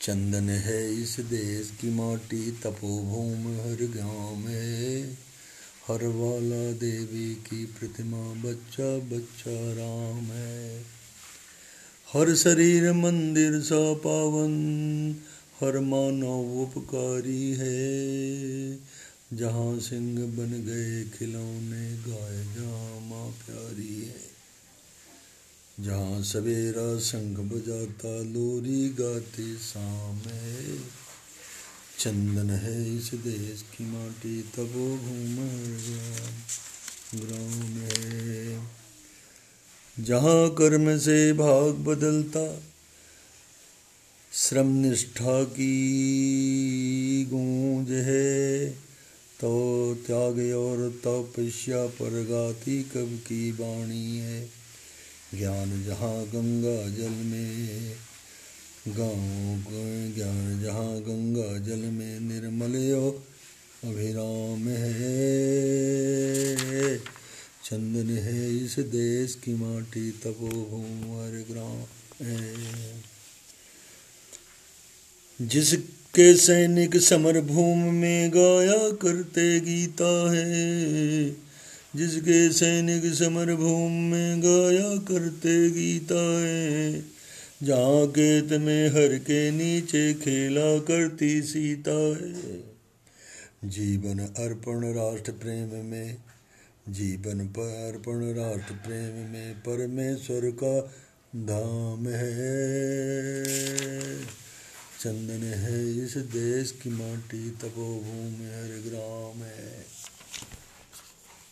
चंदन है इस देश की माटी, तपोभूमि हर गाँव में हर वाला देवी की प्रतिमा, बच्चा बच्चा राम है। हर शरीर मंदिर सा पावन, हर मानव उपकारी है। जहाँ सिंह बन गए खिलौने, गाय जहाँ माँ प्यारी है। जहाँ सवेरा शंख बजाता लोरी गाते शाम चंदन है इस देश की माटी, तबो घूम ग्राम है। जहाँ कर्म से भाग बदलता, श्रम निष्ठा की गूंज है। तो त्याग और तपस्या पर गाती कब की वाणी है। ज्ञान जहाँ गंगा जल में। गाँव ज्ञान जहाँ गंगा जल में निर्मल यो अभिराम है। चंदन है इस देश की माटी तपोभूम हर ग्राम है। जिसके सैनिक समर भूमि में गाया करते गीता है जिसके सैनिक समर भूम में गाया करते गीताएँ। जहाँ केत में हर के नीचे खेला करती सीता जीवन अर्पण राष्ट्र प्रेम में, जीवन पर अर्पण राष्ट्र प्रेम में परमेश्वर का धाम है। चंदन है इस देश की माटी, तपोभूमि हर ग्राम है।